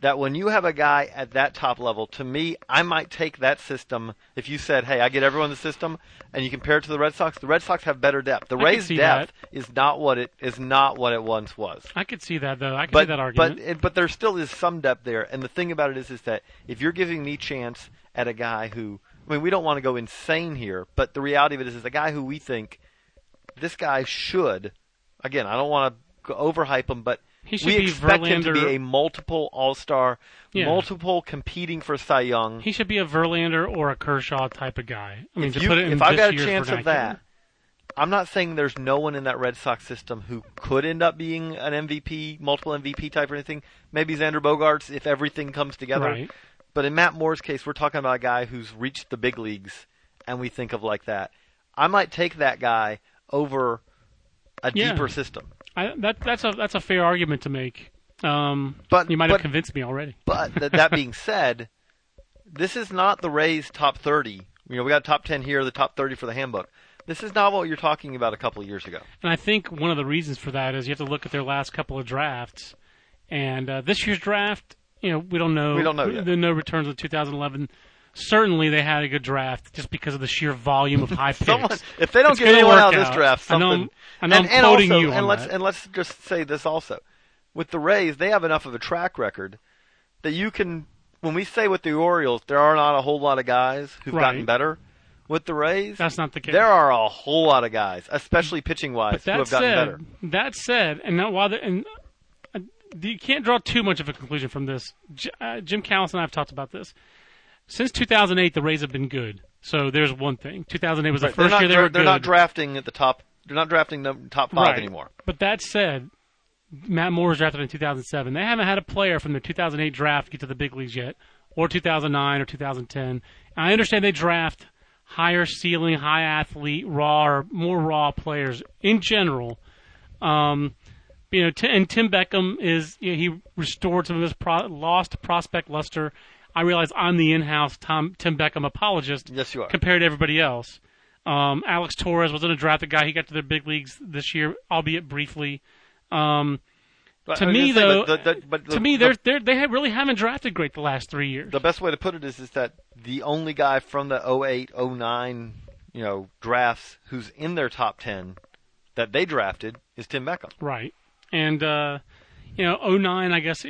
that when you have a guy at that top level, to me, I might take that system. If you said, "Hey, I get everyone in the system," and you compare it to the Red Sox, the Red Sox have better depth. The I Rays' depth is not what it is not what it once was. I could see that though. I could see that argument. but it, but there still is some depth there. And the thing about it is is that if you're giving me chance at a guy who, I mean, we don't want to go insane here, but the reality of it is, is a guy who we think this guy should. Again, I don't want to overhype him, but He should we be expect him to be a multiple All Star, Yeah. multiple competing for Cy Young. He should be a Verlander or a Kershaw type of guy. I mean, if you, put it in if I've got a chance of that, I'm not saying there's no one in that Red Sox system who could end up being an MVP, multiple MVP type or anything. Maybe Xander Bogaerts if everything comes together. Right. But in Matt Moore's case, we're talking about a guy who's reached the big leagues, and we think of like that. I might take that guy over a Yeah. deeper system. I, that, that's a that's a fair argument to make. Um, But- you might have but- convinced me already. But th- that being said, this is not the Rays' top 30. You know, we got top 10 here, the top 30 for the handbook. This is not what you're talking about a couple of years ago. And I think one of the reasons for that is you have to look at their last couple of drafts. And uh, this year's draft, you know, we don't know. We don't know yet. There are no returns of 2011. Certainly, they had a good draft just because of the sheer volume of high picks. Someone, if they don't It's get anyone out of this draft, something. I know and, I'm and also, you and on let's that. and let's just say this also, with the Rays, they have enough of a track record that you can. When we say with the Orioles, there are not a whole lot of guys who've Right. gotten better. With the Rays, That's not the case. there are a whole lot of guys, especially pitching wise, who have gotten said, better. that said, and now while the, and uh, you can't draw too much of a conclusion from this. J- uh, Jim Callis and I have talked about this. Since 2008, the Rays have been good. So there's one thing. 2008 was the Right, first not, year they were They're good. not drafting at the top. They're not drafting the top five right. anymore. But that said, Matt Moore was drafted in 2007. They haven't had a player from the 2008 draft get to the big leagues yet, or 2009 or 2010. I understand they draft higher ceiling, high athlete, raw or more raw players in general. Um, you know, and Tim Beckham is you know, he restored some of his pro- lost prospect luster. I realize I'm the in-house Tom, Tim Beckham apologist Yes, you are. compared to everybody else. Um, Alex Torres wasn't a draft. drafted guy. He got to the big leagues this year, albeit briefly. Um, to me, say, though, but the, the, but to the- me, they're, they're, they have really haven't drafted great the last three years. the best way to put it is is that the only guy from the 08, 09, you know, drafts who's in their top 10 that they drafted is Tim Beckham. Right. And uh, you know, 09, I guess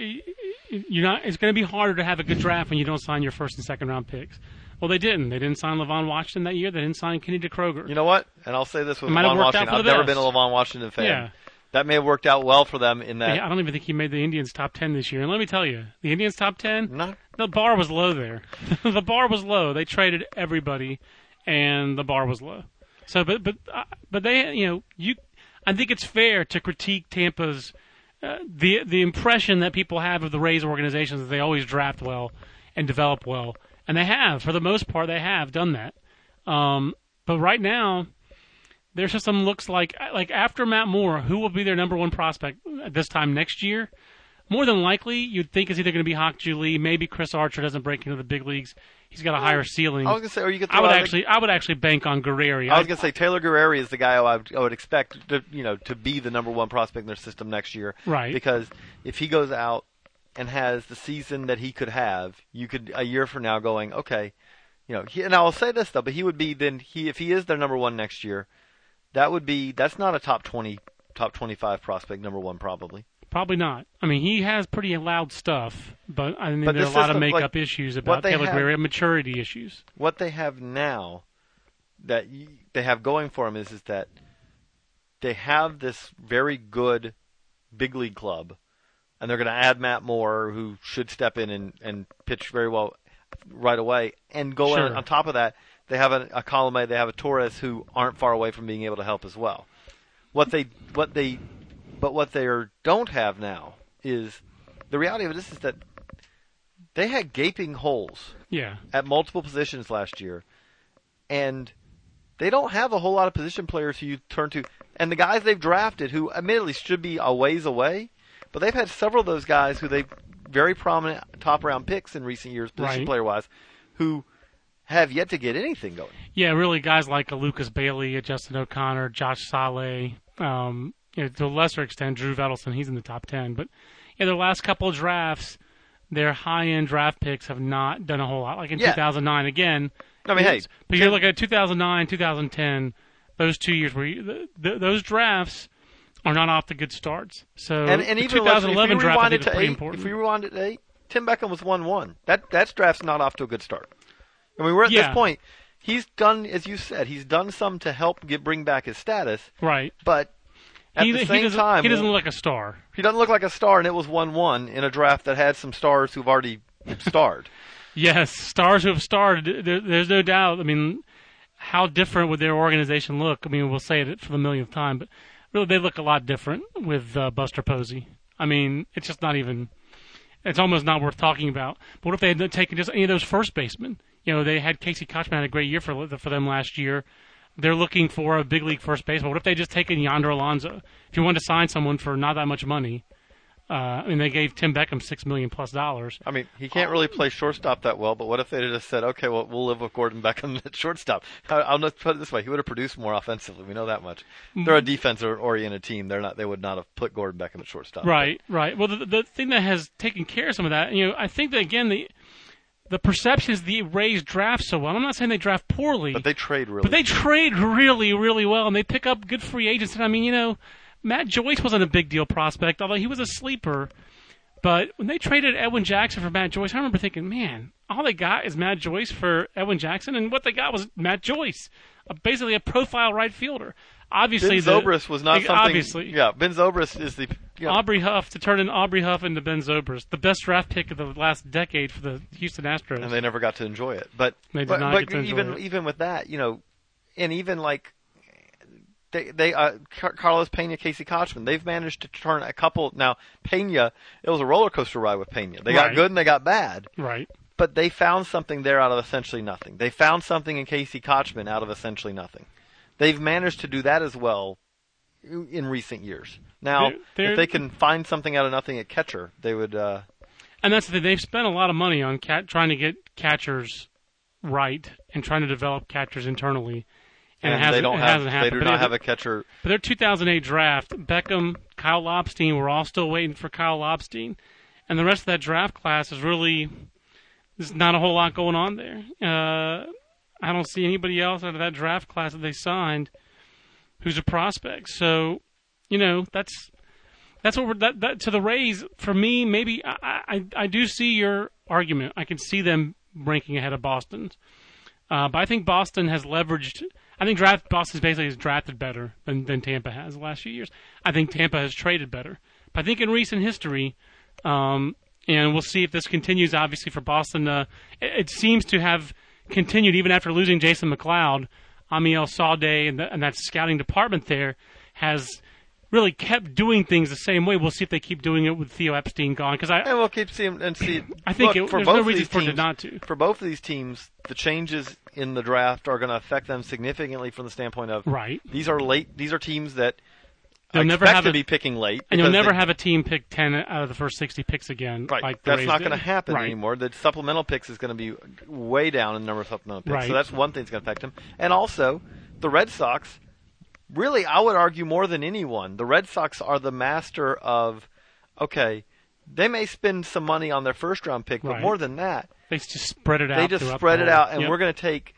you're not. It's going to be harder to have a good draft when you don't sign your first and second round picks. Well, they didn't. They didn't sign Levon Washington that year. They didn't sign Kenny Diekroeger. You know what? And I'll say this with It Levon Washington. I've never best. been a Levon Washington fan. Yeah. that may have worked out well for them in that. Yeah, I don't even think he made the Indians top ten this year. And let me tell you, the Indians top ten, No, the bar was low there. the bar was low. They traded everybody, and the bar was low. So, but but uh, but they, you know, you. I think it's fair to critique Tampa's uh, the the impression that people have of the Rays organization is they always draft well and develop well, and they have for the most part they have done that. Um, but right now, their system looks like like after Matt Moore, who will be their number one prospect at this time next year? More than likely, you'd think is either going to be Hak-Ju Lee, maybe Chris Archer doesn't break into the big leagues. He's got a higher hmm. ceiling. I was gonna say, or you could. I would the- actually, I would actually bank on Guerrieri. I was gonna say Taylor Guerrieri is the guy I would, I would expect to, you know, to be the number one prospect in their system next year. Right. Because if he goes out and has the season that he could have, you could a year from now going, okay, you know, he, and I'll say this though, but he would be then he if he is their number one next year, that would be that's not a top twenty, top twenty five prospect number one probably. Probably not. I mean, he has pretty loud stuff, but I mean, But there are a lot of system, like, makeup issues about have- maturity issues. what they have now that y- they have going for them is is that they have this very good big league club, and they're going to add Matt Moore, who should step in and, and pitch very well right away, and go Sure. on top of that. They have a, a Colome, they have a Torres who aren't far away from being able to help as well. What they what they but what they are, don't have now is the reality of this is that they had gaping holes Yeah, at multiple positions last year, and they don't have a whole lot of position players who you turn to. And the guys they've drafted, who admittedly should be a ways away, but they've had several of those guys who they very prominent top round picks in recent years, position Right. player wise, who have yet to get anything going. yeah, really, guys like a Lucas Bailey, Justin O'Connor, Josh Sale, um, you know, to a lesser extent, Drew Vettleson. He's in the top ten, but in their last couple of drafts, their high-end draft picks have not done a whole lot. Like in Yeah. 2009, again. I mean, hey, but you're looking at 2009, 2010, those two years where you, th th those drafts are not off to good starts. So and, and the even 2011 if we draft I rewind think it is to pretty eight, important. if we rewind it to eight, Tim Beckham was one one. That that draft's not off to a good start. I mean, we're at Yeah. this point. He's done, as you said, he's done some to help get bring back his status, right. but at he, the he same doesn't, time, he doesn't look like a star. he doesn't look like a star, and it was one one in a draft that had some stars who've already starred. Yes, stars who have starred. There, there's no doubt. I mean, how different would their organization look? I mean, we'll say it for the millionth time, but really, they look a lot different with uh, Buster Posey. I mean, it's just not even. It's almost not worth talking about. But what if they had taken just any of those first basemen? You know, they had Casey Kotchman had a great year for for them last year. They're looking for a big league first baseman. What if they just taken Yonder Alonso? If you wanted to sign someone for not that much money, uh, I mean, they gave Tim Beckham six million plus dollars. I mean, he can't really play shortstop that well. But what if they just said, "Okay, well, we'll live with Gordon Beckham at shortstop"? I'll just put it this way: he would have produced more offensively. We know that much. They're a defense-oriented team. They're not. They would not have put Gordon Beckham at shortstop. Right, right. Well, the, the thing that has taken care of some of that, you know, I think that again the the perception is the Rays draft so well. I'm not saying they draft poorly, But they trade really. but they trade really, really well, and they pick up good free agents. And I mean, you know, Matt Joyce wasn't a big deal prospect, although he was a sleeper. But when they traded Edwin Jackson for Matt Joyce, I remember thinking, man, all they got is Matt Joyce for Edwin Jackson, and what they got was Matt Joyce, basically a profile right fielder. Obviously, Ben the, Zobrist was not something. Obviously, yeah. Ben Zobrist is the. Know, Aubrey Huff to turn in Aubrey Huff into Ben Zobrist, the best draft pick of the last decade for the Houston Astros. and they never got to enjoy it. But They did but, not but get to enjoy even it. even with that, you know, and even like they they uh, Carlos Pena, Casey Kotchman, they've managed to turn a couple. Now Pena, it was a roller coaster ride with Pena. They got good and they got bad, right, but they found something there out of essentially nothing. They found something in Casey Kotchman out of essentially nothing. They've managed to do that as well in recent years. Now, They're- they're- if they can find something out of nothing at catcher, they would. Uh, and that's the thing. They've spent a lot of money on cat, trying to get catchers right and trying to develop catchers internally. And, it and hasn't, they don't it have. They do But not have a catcher. But their 2008 draft, Beckham, Kyle Lobstein, we're all still waiting for Kyle Lobstein, and the rest of that draft class is really there's not a whole lot going on there. Uh, I don't see anybody else out of that draft class that they signed who's a prospect. So, you know, that's that's what we're that, that to the Rays. For me, maybe I, I I do see your argument. I can see them ranking ahead of Boston, Uh, but I think Boston has leveraged. I think draft Boston's basically has drafted better than, than Tampa has the last few years. I think Tampa has traded better. But I think in recent history, um, and we'll see if this continues. Obviously, for Boston, uh, it, it seems to have continued even after losing Jason McLeod. Amiel Sawdaye and, the, and that scouting department there has really kept doing things the same way. We'll see if they keep doing it with Theo Epstein gone. Because I, And we'll keep seeing and see. I think look, it- for there's both no reason these for it teams, not to. For both of these teams, the changes in the draft are going to affect them significantly from the standpoint of right, these are late. These are teams that They'll never have to a- be picking late, and you'll never they- have a team pick ten out of the first sixty picks again. Right, like that's not going to happen right. anymore. The supplemental picks is going to be way down in the number of supplemental picks, Right. so that's one thing that's going to affect them. And also, the Red Sox, really, I would argue more than anyone, the Red Sox are the master of, okay, they may spend some money on their first round pick, but Right. more than that, They just spread it out. they just spread it out, and Yep. we're going to take,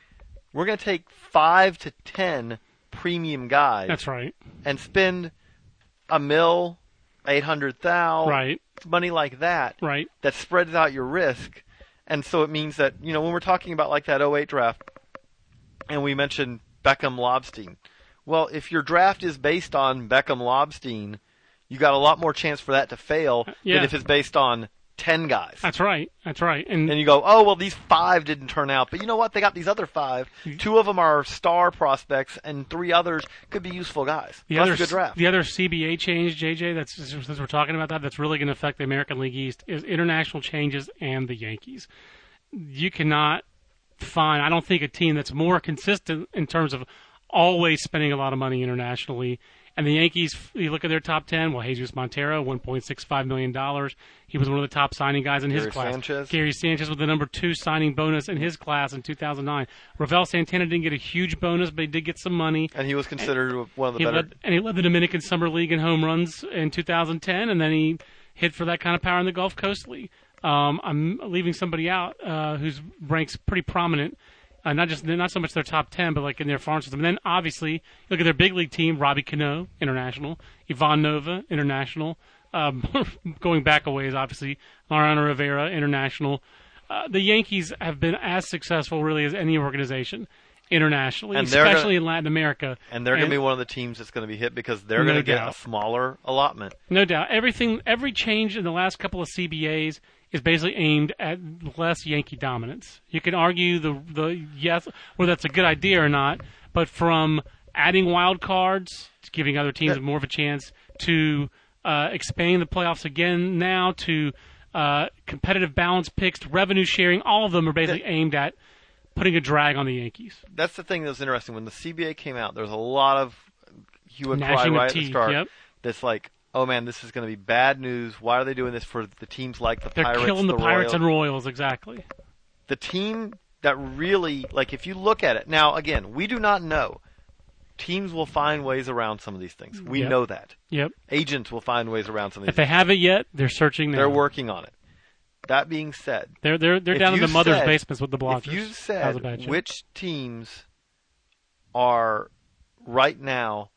we're going to take five to ten premium guys That's right. and spend a mil, eight hundred thou, Right. money like that Right. that spreads out your risk. And so it means that, you know, when we're talking about like that 08 draft, and we mentioned Beckham Lobstein, well, if your draft is based on Beckham Lobstein, you got a lot more chance for that to fail yeah. than if it's based on 10 guys. That's right. That's right. And, and you go, oh, well, these five didn't turn out. But you know what? They got these other five. Mm-hmm. Two of them are star prospects, and three others could be useful guys. the That's other a good draft. the other CBA change, JJ. That's since we're talking about that, that's really going to affect the American League East is international changes and the Yankees. You cannot find. I don't think a team that's more consistent in terms of always spending a lot of money internationally. And the Yankees, you look at their top ten. Well, Jesus Montero, one point six five million dollars. He was one of the top signing guys in his Gary class. Sanchez. Gary Sanchez with the number two signing bonus in his class in 2009. Ravel Santana didn't get a huge bonus, but he did get some money. and he was considered one of the He better. led, and he led the Dominican Summer League in home runs in 2010, and then he hit for that kind of power in the Gulf Coast League. Um, I'm leaving somebody out uh, who's ranks pretty prominent, uh, not just not so much their top 10, but like in their farm system. And then obviously look at their big league team: Robbie Cano, international; Ivan Nova, international. Um, going back a ways, obviously Mariano Rivera, international. Uh, the Yankees have been as successful, really, as any organization internationally, And they're gonna- especially in Latin America. and they're going to be one of the teams that's going to be hit because they're No going to get doubt. a smaller allotment. No doubt. Everything, every change in the last couple of CBAs is basically aimed at less Yankee dominance. You can argue the the yes whether that's a good idea or not, but from adding wild cards, giving other teams Yeah. more of a chance, to uh, expanding the playoffs again now, to uh, competitive balance picks, to revenue sharing, all of them are basically aimed at putting a drag on the Yankees. That's the thing that was interesting. When the CBA came out, there was a lot of hue and cry right at the start. yep. That's like, oh man, this is going to be bad news. Why are they doing this for the teams like the They're Pirates, killing the, the Pirates Royals? and Royals, exactly. the team that really like if you look at it now again we do not know teams will find ways around some of these things we Yep. know that Yep. agents will find ways around some of these. If these they haven't yet, they're searching now. they're working on it that being said They're they're they're down in the mother's said- basements with the blockers. if you That was a said which teams are right now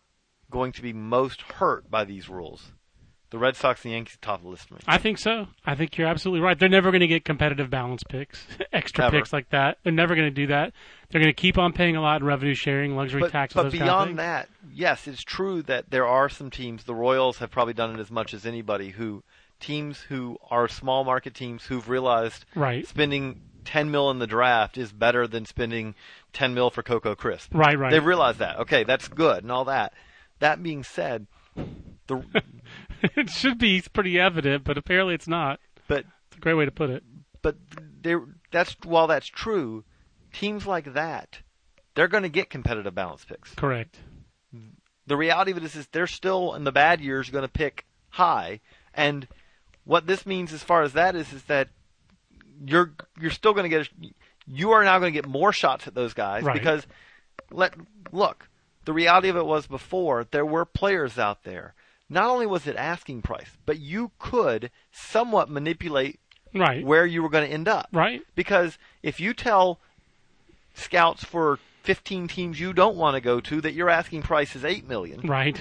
going to be most hurt by these rules the red sox and the yankees top of the list for me I think so. I think you're absolutely right. They're never going to get competitive balance picks, extra Never. picks like that. They're never going to do that. They're going to keep on paying a lot in revenue sharing, luxury but, taxes. but those kind of beyond that, yes, it's true that there are some teams. The Royals have probably done it as much as anybody. Who teams who are small market teams who've realized right, spending ten mil in the draft is better than spending ten mil for Coco Crisp. right, right. They've realized that. Okay, that's good and all that. That being said, the it should be pretty evident, but apparently it's not. but It's a great way to put it. but there that's while that's true, teams like that, they're going to get competitive balance picks. Correct. the reality of it is, is they're still in the bad years going to pick high, and what this means as far as that is, is that you're you're still going to get a, you are now going to get more shots at those guys Right. because let look the reality of it was before there were players out there. Not only was it asking price, but you could somewhat manipulate Right. where you were going to end up. Right. Because if you tell scouts for 15 teams you don't want to go to that your asking price is 8 million, Right.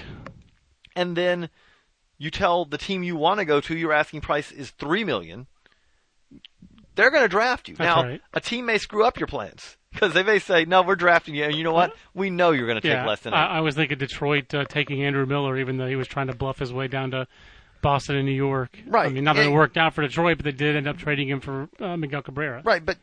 and then you tell the team you want to go to your asking price is 3 million, they're going to draft you. That's now, right. a team may screw up your plans. Because they may say, "No, we're drafting you," and you know what? We know you're going to take yeah, less than. I, I was thinking Detroit uh, taking Andrew Miller, even though he was trying to bluff his way down to Boston and New York. Right. I mean, not that it worked out for Detroit, but they did end up trading him for uh, Miguel Cabrera. Right, but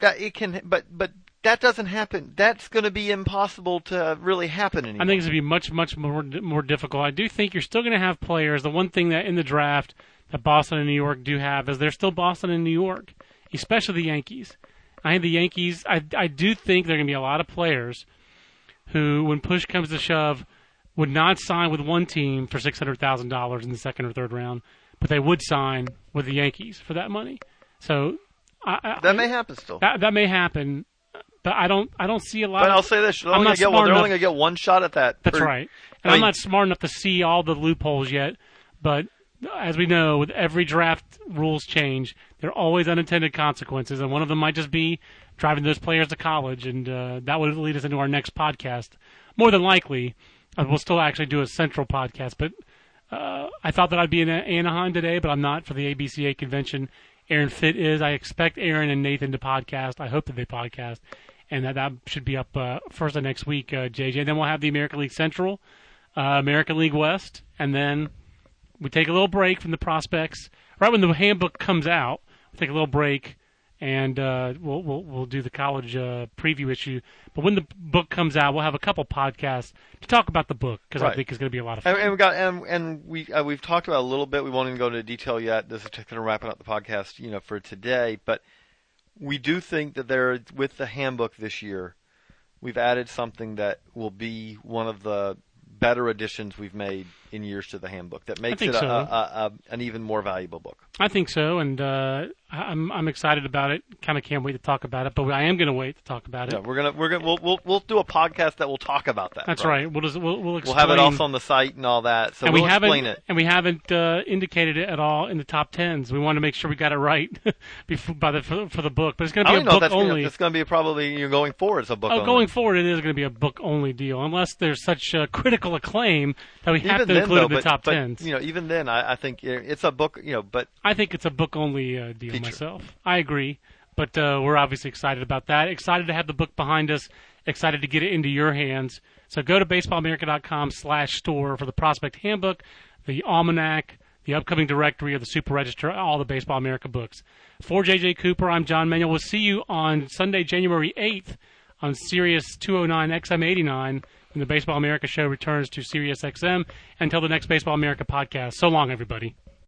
that it can, but but that doesn't happen. That's going to be impossible to really happen anymore. I think it's going to be much, much more more difficult. I do think you're still going to have players. The one thing that in the draft that Boston and New York do have is they're still Boston and New York, especially the Yankees. I think the Yankees. I I do think there are going to be a lot of players who, when push comes to shove, would not sign with one team for six hundred thousand dollars in the second or third round, but they would sign with the Yankees for that money. So I, I, that may happen still. that that may happen, but I don't I don't see a lot. but of, I'll say this: they're I'm only not going to get one. They're only to get one shot at that. That's per- right. And I I'm mean- not smart enough to see all the loopholes yet, but as we know, with every draft rules change, there are always unintended consequences, and one of them might just be driving those players to college, and uh, that would lead us into our next podcast. More than likely, uh, we'll still actually do a central podcast, but uh, I thought that I'd be in Anaheim today, but I'm not for the ABCA convention. Aaron Fitt is. I expect Aaron and Nathan to podcast. I hope that they podcast, and that that should be up uh, first of next week, uh, JJ. Then we'll have the American League Central, uh, American League West, and then we take a little break from the prospects. Right when the handbook comes out, take a little break, and uh, we'll, we'll we'll do the college uh, preview issue. But when the book comes out, we'll have a couple podcasts to talk about the book because I think it's going to be a lot of fun. And, and we got and and we uh, we've talked about a little bit. We won't even go into detail yet. This is kind of wrapping up the podcast, you know, for today. But we do think that there, with the handbook this year, we've added something that will be one of the better additions we've made in years to the handbook. That makes it a, so. a, a, an even more valuable book. I think so, and uh, I'm I'm excited about it. Kind of can't wait to talk about it, but I am going to wait to talk about it. Yeah, we're gonna we're gonna we'll we'll, we'll do a podcast that will talk about that. That's Brian. right. We'll just we'll we'll, We'll have it also on the site and all that. So and we'll we explain it. and we haven't uh, indicated it at all in the top tens. We want to make sure we got it right before by the for, for the book, but it's going to be a book that's only. Gonna, it's going to be probably you're going forward as a book. Oh, only. going forward, it is going to be a book only deal, unless there's such uh, critical acclaim that we have even to then, include though, the but, top but, tens. You know, even then, I, I think it's a book. You know, but I think it's a book only uh, deal Feature. myself. I agree, but uh, we're obviously excited about that. Excited to have the book behind us. Excited to get it into your hands. So go to baseballamerica.com slash store for the prospect handbook, the almanac, the upcoming directory of the Super Register, all the Baseball America books. For JJ Cooper, I'm John Manuel. We'll see you on Sunday, January 8th on Sirius 209 XM89 when the Baseball America show returns to Sirius XM. Until the next Baseball America podcast. So long, everybody.